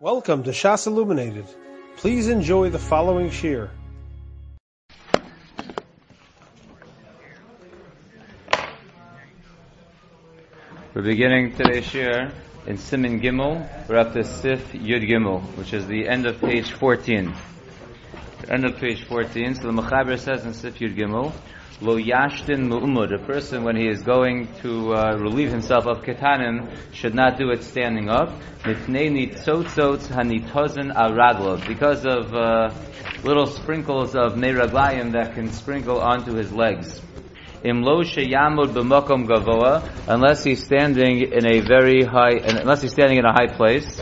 Welcome to Shas Illuminated. Please enjoy the following shir. We're beginning today's shir in Siman Gimel. We're up to Sif Yud Gimel, which is the end of page 14. End of page 14. So the Mechaber says in Sif Yud Gimel, Lo yashtin mu'umud. A person, when he is going to uh, relieve himself of ketanim, should not do it standing up. Mifnei nitzotzotz hanitozin al raglov. Because of uh, little sprinkles of meraglayim that can sprinkle onto his legs. Imlo sheyamud b'mokom gavoa, unless he's standing in a very high, unless he's standing in a high place,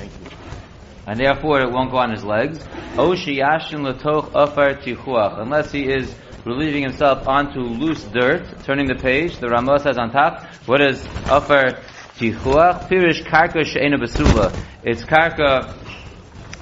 and therefore it won't go on his legs. O sheyashin latoch afar tichuach, unless he is relieving himself onto loose dirt, turning the page. The Ramah says on top, what is upper tichuach? Pirish karka she'ena basula. It's karka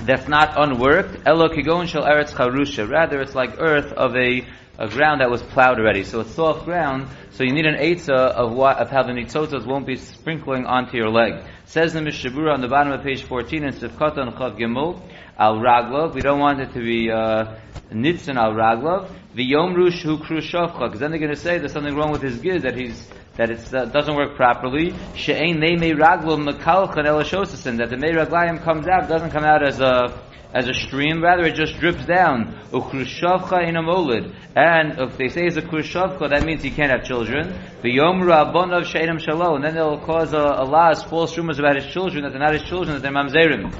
that's not unworked. Elo kigon shel eretz charusha. Rather, it's like earth of a, a ground that was plowed already. So it's soft ground. So you need an eitzah of what of how the nitzotzos won't be sprinkling onto your leg. Says the Mishnah Berurah on the bottom of page 14 in Sifkata and Chav Gimel al raglov. We don't want it to be uh, al raglov. V'yomru shu krushavcha. Because then they're going to say there's something wrong with his gid that he's that it uh, doesn't work properly. She'ein nei mei raglov mekalchan elashosasin. That the mei raglayim comes out doesn't come out as a as a stream, rather it just drips down. Ukrushavcha in a molid. And if they say it's a krushavcha, that means he can't have children. The V'yomru abonav she'enam shalom. And then they'll cause a, a lot false rumors about his children, that they're not his children, that they're mamzerim.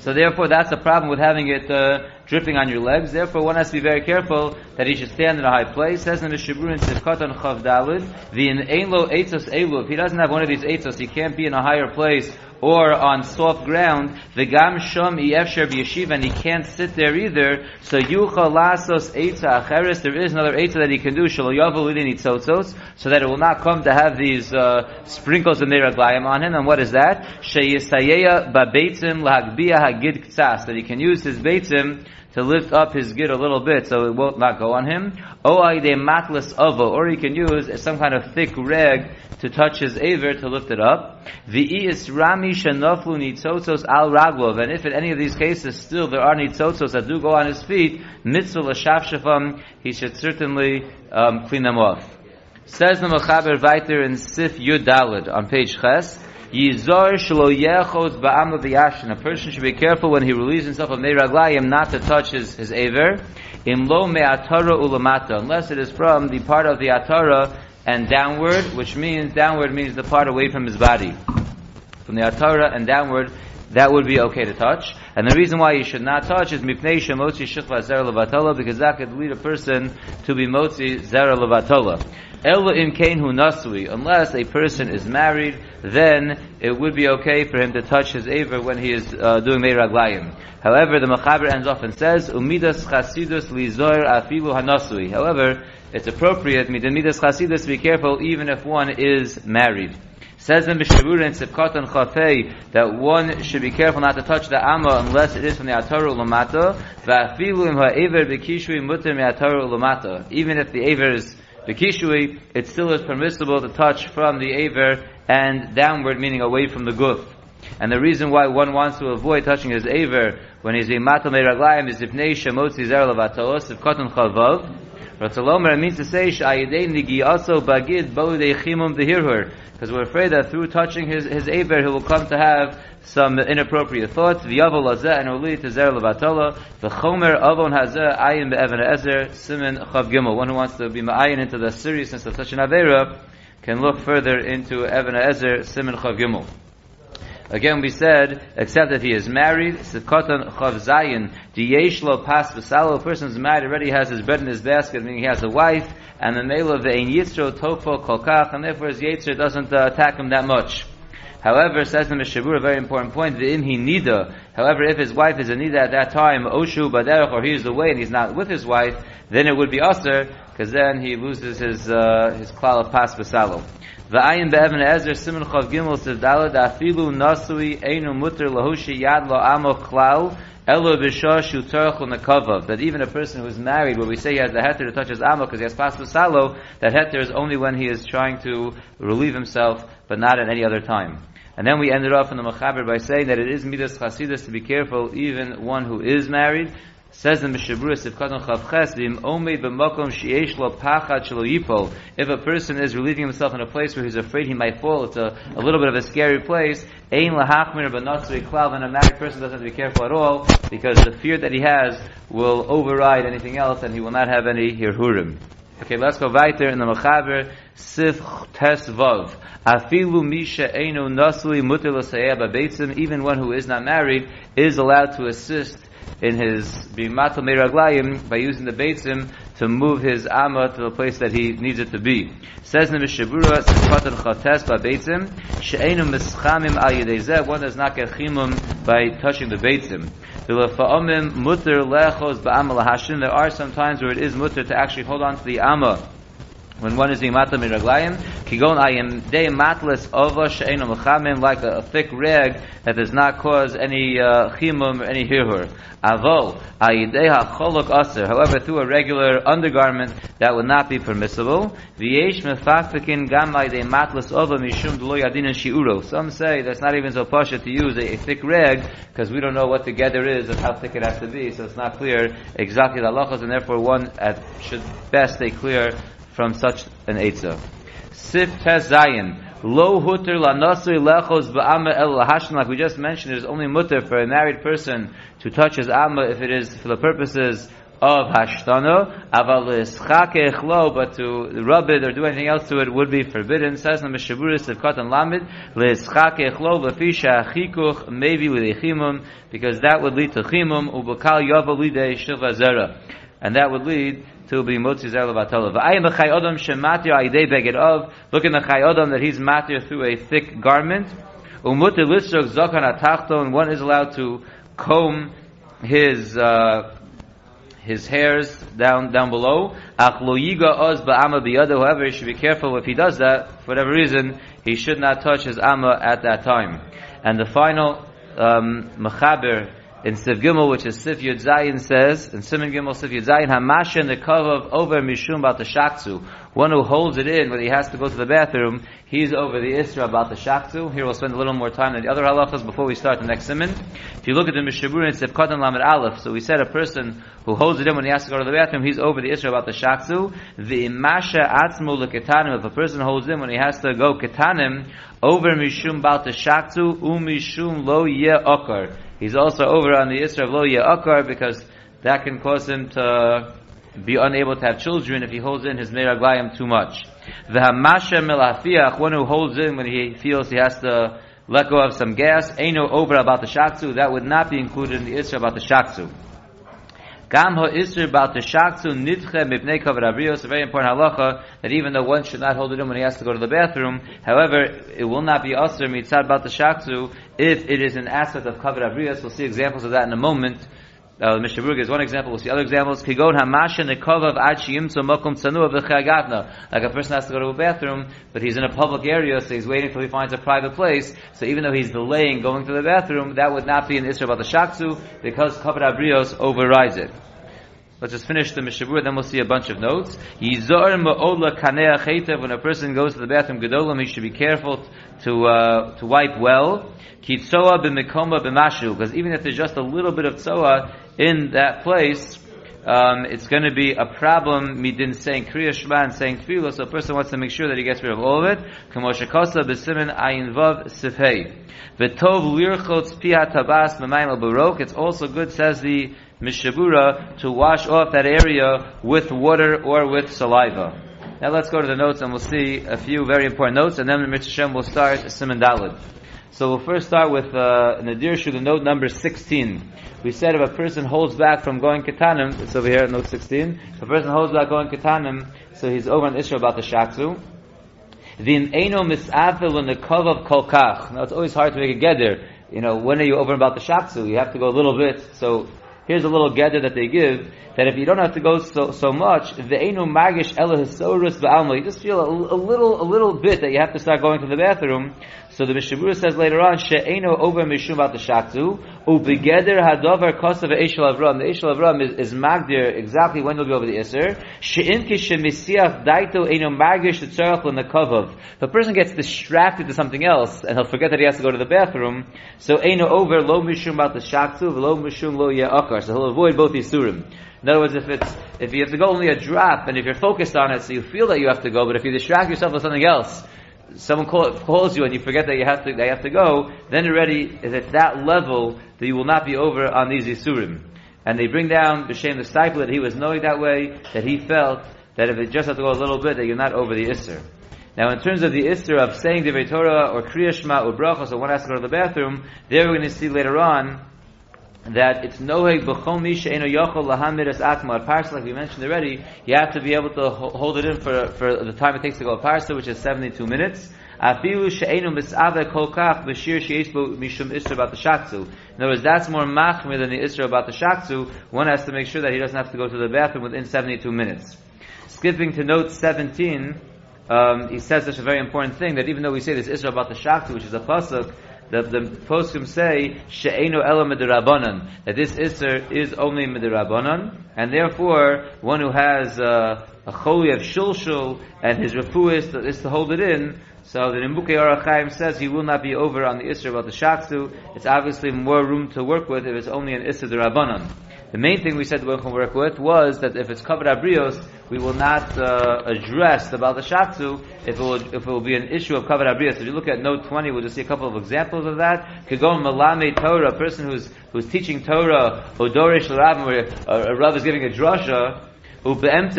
So therefore, that's the problem with having it uh, dripping on your legs. Therefore, one has to be very careful that he should stand in a high place. Says in the Shabur in Sivkatan Chav Dalid, the in Einlo Eitzos Elu, if he doesn't have one of these Eitzos, he can't be in a higher place or on soft ground, the gam shom efsher b'yeshiva, and he can't sit there either. So yucha lasos eitza acheres. There is another eitza that he can do shelo yavu nitzotzos, so that it will not come to have these uh, sprinkles of meraglayim on him. And what is that? Sheyisayeya babeitzim lahagbia hagid ktsas, that he can use his beitzim to lift up his gid a little bit so it will not go on him. Or he can use some kind of thick rag to touch his aver to lift it up. V'is rami shenoflu nitzotzos al raglov, and if in any of these cases still there are nitzotzos that do go on his feet, mitzvah l'shafshafam, he should certainly um, clean them off. Says the Mechaber weiter in Sif Yud Dalid on page Ches, Yizor shlo yechos ba'am v'yashin. A person should be careful when he relieves himself of meiraglayim not to touch his, his aver. In lo me'atara ulamata, unless it is from the part of the atara and downward, which means downward means the part away from his body. From the atara and downward, that would be okay to touch. And the reason why you should not touch is mipnei shemotzi shikva zera levatola, because that could lead a person to be motzi zera levatola. Ela im hu nasui, unless a person is married, then it would be okay for him to touch his aver when he is uh, doing meiraglayim. However, the Mechaber ends off and says, umidas chasidus lizor afilu hanasui. However, it's appropriate, midas chasidus, to be careful even if one is married. Says in Mishavura and Sivkot and Chafei that one should be careful not to touch the Amma unless it is from the Ataru Lamata. Va'afilu im ha'ever b'kishui mutter me'ataru Lamata. Even if the Aver is b'kishui, it still is permissible to touch from the Aver and downward, meaning away from the guf. And the reason why one wants to avoid touching his Aver when he's a matal me'raglayim is if neisha motzi zer levatalos, if cotton chavav, Ratzalomer means to say, Sha'ayidei nigi also bagid bo chimum dehirhur because we're afraid that through touching his his aver, he will come to have some inappropriate thoughts. V'yavol hazeh and will lead to zer levatola. V'chomer avon hazeh ayin be'evan ezer simin chav gimel. One who wants to be ma'ayin into the seriousness of such an avera can look further into Evan Ezer simin chav gimel. Again, we said, except that he is married, V'Salo, a person is married, already has his bread in his basket, meaning he has a wife, and the the Ein Yitzro Tofo Kolkach, and therefore his Yitzro doesn't uh, attack him that much. However, says the Mishnah Berurah, a very important point, the imhi nida. However, if his wife is a nida at that time, oshu baderach, or he is away and he's not with his wife, then it would be usher, because then he loses his uh, his klal of pas v'salo. V'ayin be'evin ezer simen chav gimel siv dalad afilu nasui einu mutter lahoshi yad lo klal elo. That even a person who is married, where we say he has the heter to touch his amo because he has pas v'salo, that heter is only when he is trying to relieve himself, but not at any other time. And then we ended off in the Machaber by saying that it is midas chasidus to be careful, even one who is married. Says the Mishnah Berurah Sivkatan Chavches, V'im Omed B'makom She'esh Lo Pachad Shelo Yipol. If a person is relieving himself in a place where he's afraid he might fall, it's a, a little bit of a scary place, Ein Lahachmir B'natzri Klav, and a married person doesn't have to be careful at all, because the fear that he has will override anything else, and he will not have any Hirhurim. Okay, let's go weiter in the Mechaber, Sif Tes Vav. Afilu Misha Einu Nasli Mutil even one who is not married, is allowed to assist in his bimato meraglayim by using the beitzim to move his amma to the place that he needs it to be. Says in the Mishabura, Sifatan Chates ba beitzim, she'enu mischamim al yedezeh, one does not get chimum by touching the beitzim. V'lefa'omim mutter lechos ba'ama lahashim, there are some times where it is mutter to actually hold on to the amma when one is being matam miraglayim, kigon ayim de matlis ova she'enu mechamim, like a, a, thick rag that does not cause any uh, chimum or any hirhur. Avol ayidei hacholok aser. However, through a regular undergarment, that would not be permissible. V'yesh mefakfikin gam ayidei matlis ova mishum delo yadin shiuro. Some say that's not even so pasha to use a, a thick rag because we don't know what the gather is and how thick it has to be, so it's not clear exactly the halachas, and therefore one at, should best stay clear from such an Eitzah. Sif Tes Zayin. Lo huter la nasri lechos ba'ama el lahashn, like we just mentioned, is only mutter for a married person to touch his amma if it is for the purposes of hashtana, aval l'eschake echlo, but to rub it or do anything else to it would be forbidden. Says the Mishaburis of Katan Lamid, l'eschake echlo, l'fisha achikuch, maybe with echimum, because that would lead to chimum, ubakal yava lidei shilva zera. And that would lead to be motzi zer levatala. V'ayim b'chay odom shematir aidei beged of. Look in the chay odom that he's matir through a thick garment. Umutir lisrog zakan atachton. One is allowed to comb his uh, his hairs down down below. Ach lo yiga oz ba'ama biyada. However, he should be careful if he does that. For whatever reason, he should not touch his amma at that time. And the final um, mechaber in Siv Gimel, which is Siv Yud Zayin says, in Simon Gimel Siv Yud Zayin, the of over Mishum about the Shaktsu. One who holds it in when he has to go to the bathroom, he's over the Isra about the Shaktsu. Here we'll spend a little more time than the other halachas before we start the next Simon. If you look at the Mishnah Berurah in Siv Kadam Lamed Aleph, so we said a person who holds it in when he has to go to the bathroom, he's over the Isra about the Shaktsu. The Imasha Atzmu Leketanim, if a person holds in when he has to go Ketanim, over Mishum about the Shaktsu, Umishum Lo Ye Okar. He's also over on the Isra of Lo Akar because that can cause him to be unable to have children if he holds in his Meraglayim too much. The Hamasha Melafiach, one who holds in when he feels he has to let go of some gas, Aino over about the Shaktsu, that would not be included in the Isra about the Shaktsu. Gam ha isr about the shaktsu nidche mipnei kavod abrios, a very important halacha, that even though one should not hold it in when he has to go to the bathroom, however, it will not be asr mitzad about the shaktsu if it is an aspect of kavod abrios. We'll see examples of that in a moment. Uh, Berurah is one example. We'll see other examples. Kigon hamasha nekavav ad shiyimtzu mokum tzanua v'chagatna. Like a person has to go to a bathroom, but he's in a public area, so he's waiting until he finds a private place. So even though he's delaying going to the bathroom, that would not be an issue about the shaksu, because kavod abrios overrides it. Let's just finish the Mishnah Berurah, then we'll see a bunch of notes. Yizor ma'ola kanea chaytev, when a person goes to the bathroom gedolim, he should be careful to, uh, to wipe well. Kitzoa b'mikoma b'mashu, because even if there's just a little bit of tzoa in that place, um, it's going to be a problem midin saying kriya shema and saying tefillah. So a person wants to make sure that he gets rid of all of it. Kamoshakasa b'simin ayin vav sifhei. V'tov lirchotz pia tabas b'mayim barok. It's also good, says the Mishnah Berurah to wash off that area with water or with saliva. Now let's go to the notes and we'll see a few very important notes and then the Mitzvah will start Simon. So we'll first start with uh, Nadir Shu, the note number 16. We said if a person holds back from going Ketanim, it's over here, note 16. If a person holds back going Ketanim, so he's over on Israel about the Shakzu. Vim Eino Misafil the Kavav Kolkach. Now it's always hard to make a geder. You know, when are you over about the Shakzu? You have to go a little bit. So Here's a little gather that they give that if you don't have to go so so much, the enu magish ela hisorus ba'alma, you just feel a, a, little a little bit that you have to start going to the bathroom. So the Mishnah Berurah says later on, she'eno over mishum about the shaktu, ubegeder hadover kosav eshel avram. The eshel avram is, is magdir exactly when he'll be over the iser. She'in kishemisiach daito eno magish tzarach l'nakavav. If a person gets distracted to something else, and he'll forget that he has to go to the bathroom, so eno over lo mishum about the shaktu, lo mishum lo ye'akar. So he'll avoid both these surim. In other words, if it's if you have to go only a drop, and if you're focused on it, so you feel that you have to go, but if you distract yourself with something else, someone call, calls you and you forget that you have to that you have to go, then already is at that level that you will not be over on these isurim. And they bring down B'Shem the disciple that he was knowing that way, that he felt that if it just has to go a little bit, that you're not over the Isser. Now, in terms of the Isser of saying the Torah or Kriyashma or Brachos, or one has to go to the bathroom, there we're going to see later on that it's noheg b'chol mi she'eno yochol lahamid es atma. Parsa, like we mentioned already, you have to be able to hold it in for, for the time it takes to go parsa, which is 72 minutes. Afilu she'enu mis'ave kol kach b'shir she'esh bo mishum isra about the shakzu. In other words, that's more machmir than the isra about the shakzu. One has to make sure that he doesn't have to go to the bathroom within 72 minutes. Skipping to note 17, um, he says such a very important thing that even though we say this isra about the shakzu, which is a pasuk, the, the poskim say she'enu ela midirabanan that this iser is only midirabanan, and therefore one who has uh, a choli of shulshul and his refu is to, hold it in. So the Nimbuke Arachaim says he will not be over on the iser about the shaksu. It's obviously more room to work with if it's only an iser derabanan. The main thing we said can work with was that if it's covered abrios, we will not uh, address about the shatsu if it will if it will be an issue of covered abrios. If you look at note twenty, we'll just see a couple of examples of that. Kagon malame Torah, a person who's who's teaching Torah, odorish l'rabim, where a, a rav is giving a drasha. And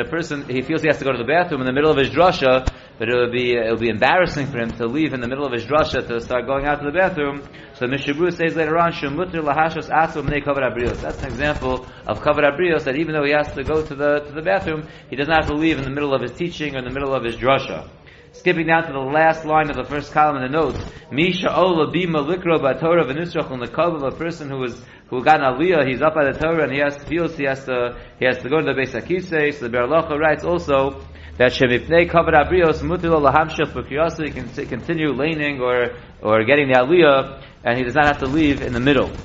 a person he feels he has to go to the bathroom in the middle of his drasha, but it would be it would be embarrassing for him to leave in the middle of his drasha to start going out to the bathroom. So Mishnah Berurah says later on, Shemutr lahashos asu mnei kavod abrios. That's an example of kavod abrios that even though he has to go to the to the bathroom, he doesn't have to leave in the middle of his teaching or in the middle of his drasha. Skipping down to the last line of the first column in the notes, Misha Ola Bima Likro Torah V'Nisrach on the of a person who is who got an aliyah, he's up by the Torah and he has to feels he has to he has to go to the Beis Akise. So the Biur Halacha writes also that Shemipnei Kavod Abrios Mutil Lahamshach B'Kiyasa he can continue laning or or getting the aliyah and he does not have to leave in the middle.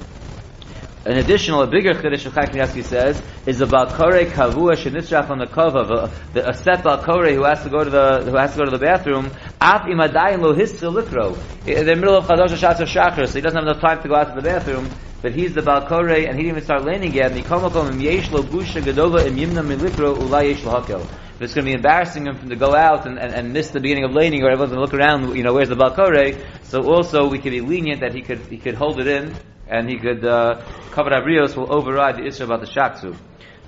An additional, a bigger chiddush of Kanievsky says is about kore kavua shenitzraf on the kova, the a set kore who has to go to the who has to go to the bathroom. Af imadayin lo litro. In the middle of chadosh shatz of shachar, so he doesn't have enough time to go out to the bathroom. But he's the balkore, and he didn't even start laning yet. And Mikomakom im yesh lo busha gadova im yimna militro ulay yesh hakel. If it's going to be embarrassing him to go out and, and, and miss the beginning of laning, or everyone's going to look around, you know, where's the balkore? So also we could be lenient that he could he could hold it in and he could uh, cover abrios will override the issue about the shaksu.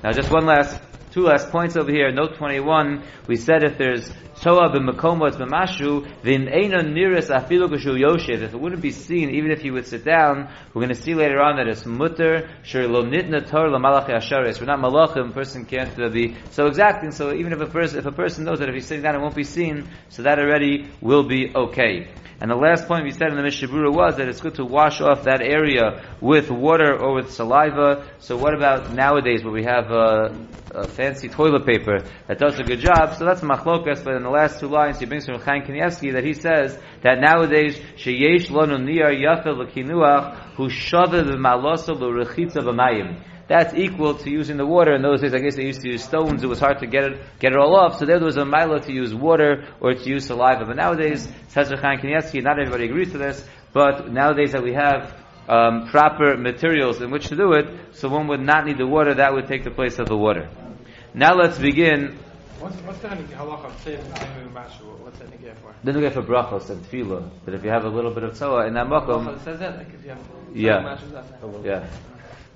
Now, just one last, two last points over here. Note 21, we said if there's toa b'makomo it's b'mashu, then eino nearest afilu kushu yoshev. If it wouldn't be seen, even if he would sit down, we're going to see later on that it's mutter shir lo nitna tor asharis. We're not malachim, person can't uh, be so exacting. So even if a person if a person knows that if he's sitting down it won't be seen, so that already will be okay. And the last point we said in the Mishnah Berurah was that it's good to wash off that area with water or with saliva. So what about nowadays where we have a, a fancy toilet paper that does a good job? So that's machlokas, but in the last two lines he brings from Chaim Kanievsky that he says that nowadays sheyesh lonu niyar yafel l'kinuach hu shaveh v'malosa l'rechitza v'mayim that's equal to using the water. In those days, I guess they used to use stones. It was hard to get it get it all off. So there was a milo to use water or to use saliva. But nowadays, says Chaim Kanievsky, not everybody agrees to this. But nowadays that we have um, proper materials in which to do it, so one would not need the water. That would take the place of the water. Now let's begin. What's, what's the halacha of saying What's that for? Then we get for brachos and tefillah. But if you have a little bit of tzoa in that makom, it says that like if you have yeah, yeah.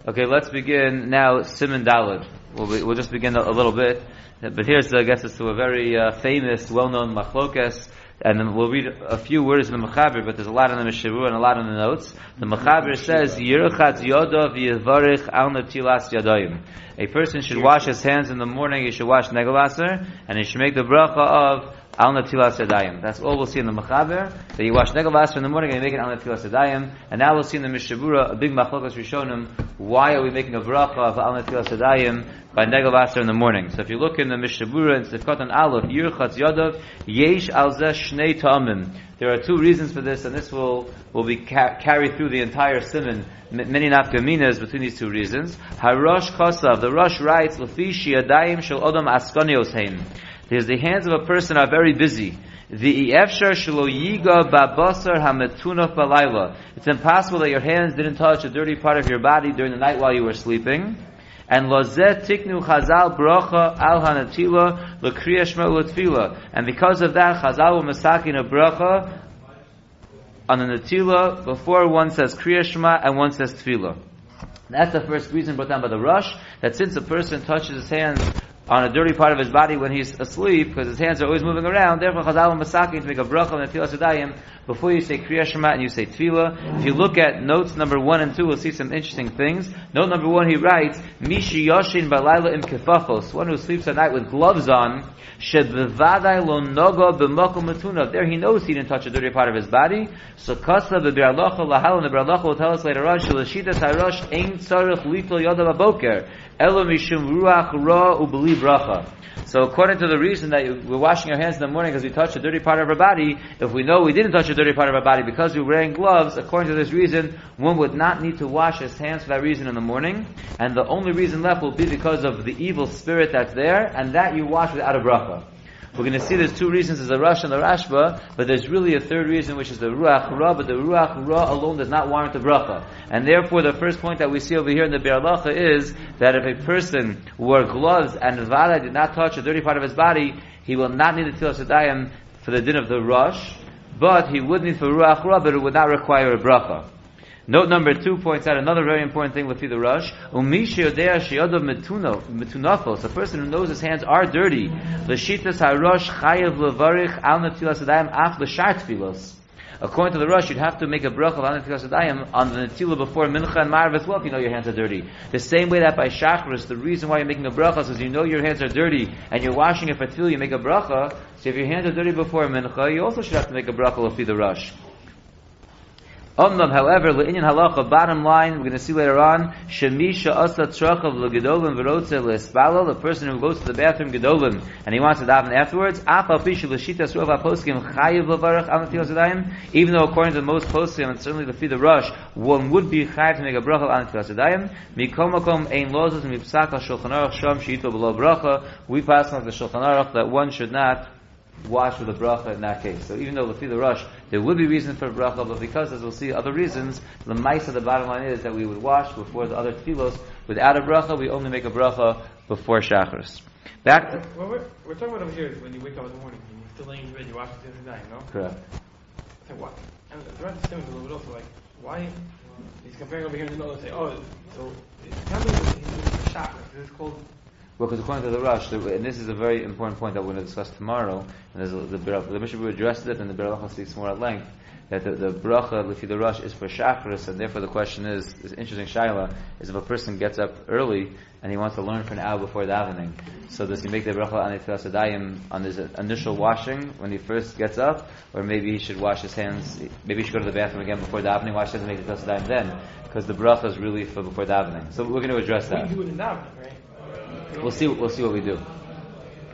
Okay, let's begin now. Simon Dalad. We'll, be, we'll just begin a, a, little bit, but here's I guess us to a very uh, famous, well-known machlokas, and we'll read a few words in the Mechaber, but there's a lot in the Mishnah Berurah and a lot in the notes. The Mechaber says, "Yirchatz yodov yivarich al netilas yadayim." A person should wash his hands in the morning. He should wash negalaser, and he should make the bracha of al natilas yadayim. That's all we'll see in the Mechaber, that you wash Negel in the morning and you make it al natilas yadayim. And now we'll see in the Mishnah Berurah, a big machlokas Rishonim, why are we making a bracha of al natilas yadayim by Negel in the morning? So if you look in the Mishnah Berurah, in Sifkat and Aleph, Yirchatz Yadav, Yesh al shnei ta'amim. There are two reasons for this, and this will, will be ca- carried through the entire simon, many nafkaminas between these two reasons. Harosh Kosav, the Rosh writes, Lefishi Adayim Shel Odom Askonios Heim. Because the hands of a person are very busy. The efshar shelo babasar hametunaf balayla. It's impossible that your hands didn't touch a dirty part of your body during the night while you were sleeping. And lozet tiknu chazal bracha al hanatila lekriya shma. And because of that, chazal were masakin a bracha on the natila before one says kriya shma and one says tefillah. That's the first reason brought down by the Rosh, that since a person touches his hands on a dirty part of his body when he's asleep, because his hands are always moving around, therefore Chazal Masaki to make a bracha on the Tefillah Sedayim before you say Kriya Shema and you say Tefillah. If you look at notes number one and two, we'll see some interesting things. Note number one, he writes, Mishi Yoshin Balayla Im Kefafos, one who sleeps at night with gloves on, Shebevadai Lo Noga B'Mokum Matuna. There he knows he didn't touch a dirty part of his body. So Kasa B'Biur Halacha Lahal, and the Biur Halacha will tell us later on, Shalashita Tairosh Ein Tzarech Litol Yoda Baboker. Ruach Ra. So according to the reason that we're washing our hands in the morning because we touched a dirty part of our body, if we know we didn't touch a dirty part of our body because we were wearing gloves, according to this reason, one would not need to wash his hands for that reason in the morning, and the only reason left will be because of the evil spirit that's there, and that you wash without a bracha. We're going to see there's two reasons, there's a Rosh and the Rashba, but there's really a third reason, which is the Ruach Ra, but the Ruach Ra alone does not warrant the bracha. And therefore, the first point that we see over here in the Biur Halacha is that if a person wore gloves and Vada did not touch a dirty part of his body, he will not need the Tilas for the din of the Rosh, but he would need for Ruach Ra, but it would not require a bracha. Note number two points out another very important thing with the Rosh. metunafos. A person who knows his hands are dirty. L'shitas harosh chayev levarich al netilas adayim af. According to the Rosh, you'd have to make a bracha of al netilas on the netila before mincha and marv as well if you know your hands are dirty. The same way that by shachris, the reason why you're making a bracha is you know your hands are dirty and you're washing it for tefillah, you make a bracha. So if your hands are dirty before mincha, you also should have to make a bracha of the Rosh. Omnam, however, le'inyan halacha, bottom line, we're going to see later on, shemisha asa trachav le'gedolim v'rotze le'espalo, the person who goes to the bathroom gedolim, and he wants to daven afterwards, afal pishu l'shita su'av ha'poskim chayiv le'varach al netilas yadayim, even though according to most poskim, and certainly the feed the Rosh, one would be chayiv to make a bracha al netilas yadayim, mikom makom ein lozes mipsak al shulchan aruch shom she'ito below bracha, we pass on the shulchan aruch that one should not wash with a bracha in that case. So even though the Rosh, there would be reason for a bracha, but because, as we'll see, other reasons, the mice of the bottom line is that we would wash before the other tefillos. Without a bracha, we only make a bracha before shachris. Back to... Well, we're, we're talking about over here is when you wake up in the morning and you're still laying in bed, you wash the other night, no? Correct. So what? And throughout the statement a little bit also, like, why, he's comparing over here to another, say, oh, so, it sounds like he's doing for chakra, this is called Because according to the Rosh, the- and this is a very important point that we're going to discuss tomorrow, and there's a, the, Ber- the Mishnah Berurah addressed it, and the Biur Halacha speaks more at length, that the, the bracha, Lifi the Rosh, is for Shachris, and therefore the question is, is interesting Shaila, is if a person gets up early, and he wants to learn for an hour before davening, so does he make the bracha on on his initial washing, when he first gets up, or maybe he should wash his hands, maybe he should go to the bathroom again before davening, wash his hands and make the then, because the bracha is really for before davening. So we're going to address we that. do it in davening, right? We'll see. We'll see what we do.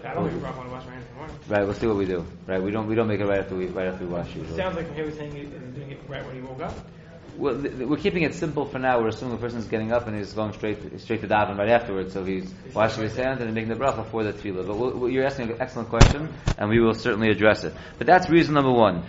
I don't make a bracha when I wash my hands in the morning. Right. We'll see what we do. Right. We don't. We don't make it right after we right after we wash It usually. sounds like from here he's saying he's doing it right when he woke up. We're keeping it simple for now. We're assuming the person is getting up and he's going straight straight to daven right afterwards. So he's washing his hands and making the bracha for the tefillah. But we'll, you're asking an excellent question, and we will certainly address it. But that's reason number one.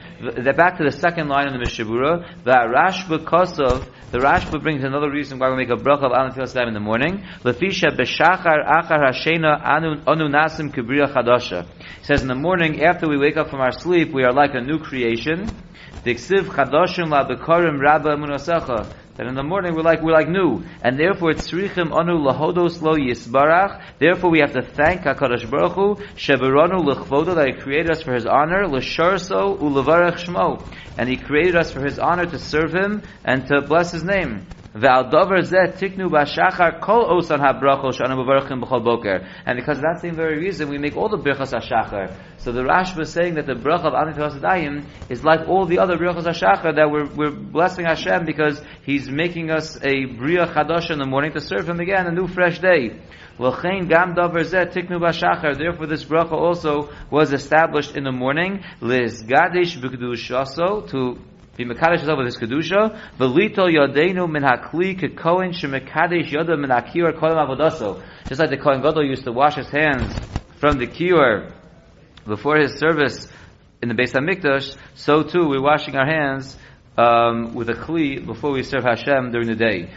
Back to the second line in the Mishnah Berurah, the Rashba Kosov. The Rashba brings another reason why we make a bracha of Tefillah in the morning. Lefisha b'shachar achar hashena anu nasim kibriya chadasha. He says in the morning after we wake up from our sleep, we are like a new creation. Diksiv chadoshim la bekarim rabba emunasecha. That in the morning we're like we're like new, and therefore it's tzrichim anu lahodos lo yisbarach. Therefore we have to thank Hakadosh Baruch Hu sheberanu lechvodo that He created us for His honor l'sharso ulevarach shmo, and He created us for His honor to serve Him and to bless His name. And because that same very reason, we make all the brachas hashachar. So the Rashba is saying that the bracha of Anit Hasadayim is like all the other brachas hashachar that we're, we're blessing Hashem because He's making us a bria chadash in the morning to serve Him again, a new fresh day. Gam zeh tiknu. Therefore, this bracha also was established in the morning. To be mekadesh yourself with his kedusha. V'lito yadeinu min hakli yoda min kolam avodaso. Just like the kohen gadol used to wash his hands from the kior before his service in the Beis Hamikdash, so too we're washing our hands um, with a kli before we serve Hashem during the day.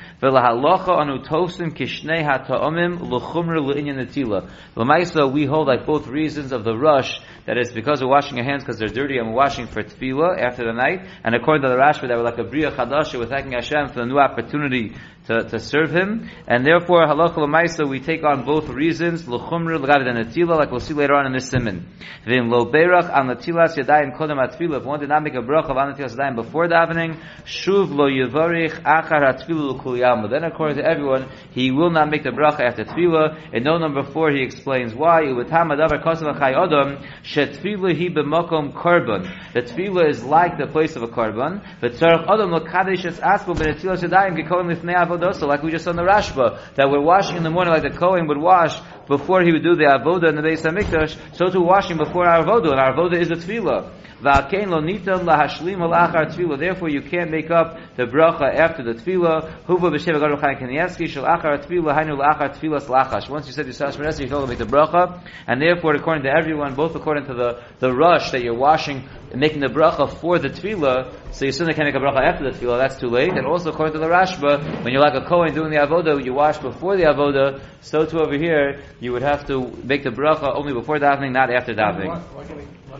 L'maisa, we hold like both reasons of the Rosh, that it's because we're washing our hands because they're dirty and we're washing for tefillah after the night, and according to the Rashba, that we're like a bria chadasha, we're thanking Hashem for the new opportunity to, to serve Him, and therefore, halacha l'maisa, we take on both reasons, l'chumr l'gav and like we'll see later on in this simon. V'im lo berach an netilas yadayim kodem atfilah, if one did not make a bracha of an netilas yadayim before shuv lo achar. Then according to everyone, he will not make the bracha after tefillah. In note number four, he explains why. The tefillah is like the place of a korban. Like we just saw in the Rashba, that we're washing in the morning like the Kohen would wash before he would do the avoda in the Beis Hamikdash, so too washing before our avoda, and our avoda is a tefillah. V'akein lo nitam lahashlim alachar tefillah. Therefore, you can't make up the bracha after the tefillah. Huva b'shem gadol chaim kanievsky shel achar tefillah hainu lachar tefillah slachash. Once you said Yisrael Shmonesi, you can only make the bracha, and therefore, according to everyone, both according to the the Rosh that you're washing and making the bracha for the tefillah, so you certainly can't make a bracha after the tefillah. That's too late. And also, according to the Rashba, when you're like a kohen doing the avoda, you wash before the avoda. So too over here, you would have to make the bracha only before davening, not after davening. Why, why can't we, why,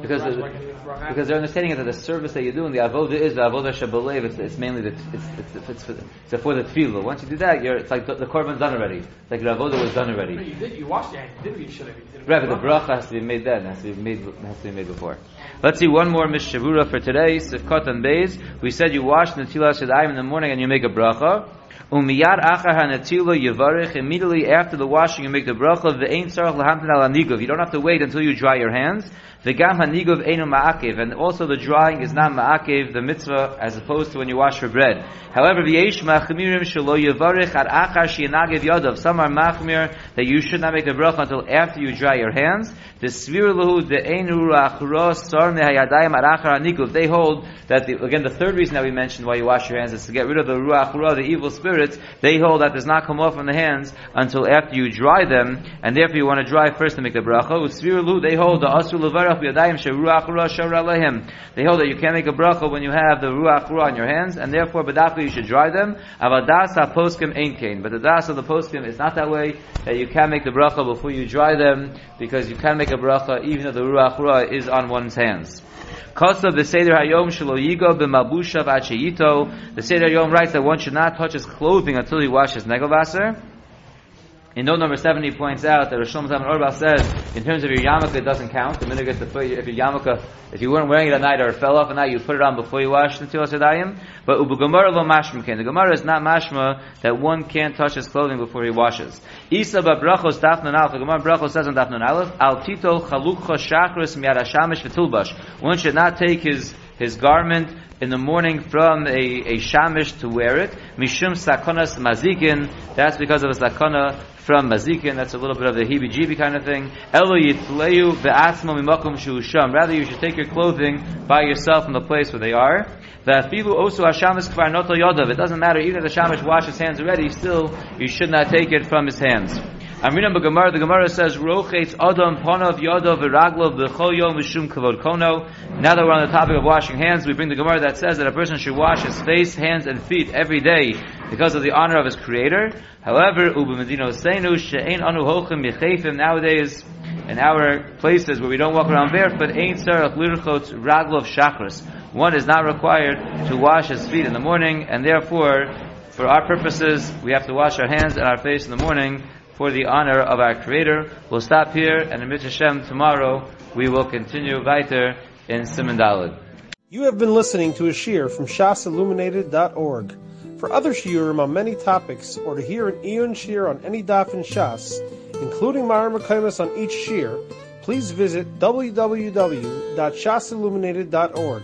Because the- why can't we do the bracha Because they're understanding that the service that you're doing, the avoda is the avoda shabalev. It's, it's mainly the it's it's, it's, for, it's for the tefillah. Once you do that, you're it's like the, the korban's done already. It's like the avoda was done already. you did. You washed your hands. You did what you should have. You Right, but the bracha has to be made then. Has to be made has to be made before. Let's see one more mishavura for today. Sifkat and Beis. We said you wash the netilas shadayim in the morning and you make a bracha. Umiyad achar hanatila yivarich. Immediately after the washing, you make the bracha. The ain't sarach lahamtin al anigov. You don't have to wait until you dry your hands. The gam hanigov einu ma'akev. And also the drying is not ma'akev, the mitzvah, as opposed to when you wash for bread. However, v'yesh machmirim shelo yivarich ad achar shianagev yadav. Some are machmir that you should not make the bracha until after you dry your hands. The svir lahu the einu rachro sar mehayadayim ad achar hanigov. They hold that, the, again, the third reason that we mentioned why you wash your hands is to get rid of the ruach ra, the evil spirits. They hold that does not come off from the hands until after you dry them, and therefore you want to dry first to make the bracha. U'svir lahu, they hold the asur levarach b'yadayim sheruach ra shar alehim. They hold that you can't make a bracha when you have the ruach on your hands, and therefore b'dafka you should dry them. Avadas ha-poskim. But the das of the poskim is not that way, that you can make the bracha before you dry them, because you can make a bracha even though the ruach is on one's hands. Kosa b'seder hayom shelo yigo b'malbushav achayito. The Seder Hayom writes that one should not touch his clothing until he washes negelvasser. In note number seven, he points out that Rosh Hashanah Auerbach says, in terms of your yarmulke, it doesn't count. The minute gets to put, if your yarmulke, if you weren't wearing it at night or it fell off at night, you put it on before you wash the Tilas Yadayim. But Ubu Gemara lo mashma. The Gemara is not mashma that one can't touch his clothing before he washes. Isa babrachos dafnun aleph. The Gemara brachos says on dafnun aleph, al tito chalukcha shachris miyad hashamish v'tilbash. One should not take his his garment in the morning from a, a shamish to wear it. Mishum sakonas mazikin. That's because of a sakona from mazikin. That's a little bit of the heebie-jeebie kind of thing. Elo yitleu ve'atzmo mimakum shusham. Rather, you should take your clothing by yourself from the place where they are. Ve'afilu osu hashamis kvar noto yodav. It doesn't matter, even if the shamish washed his hands already, still, you should not take it from his hands. Amrina Gemara, the Gemara says, Rochetz Adam Ponov Yodov Viraglov B'chol Yom Mishum Kavod Kono. Now that we're on the topic of washing hands, we bring the Gemara that says that a person should wash his face, hands, and feet every day because of the honor of his Creator. However, Uba Medino Seinu She'ein Anu B'chefim nowadays in our places where we don't walk around barefoot, Ein Sarach Lirchot Raglov Shachris. One is not required to wash his feet in the morning, and therefore, for our purposes, we have to wash our hands and our face in the morning for the honor of our Creator. We'll stop here, and in Hashem tomorrow we will continue weiter in Simon Daled. You have been listening to a shear from shasilluminated.org. For other shiurim on many topics, or to hear an Eon shear on any daf in Shas, including Mara Mekaimas on each shear, please visit www.shasilluminated.org.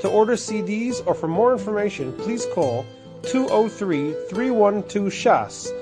To order CDs or for more information, please call 203-312-SHAS.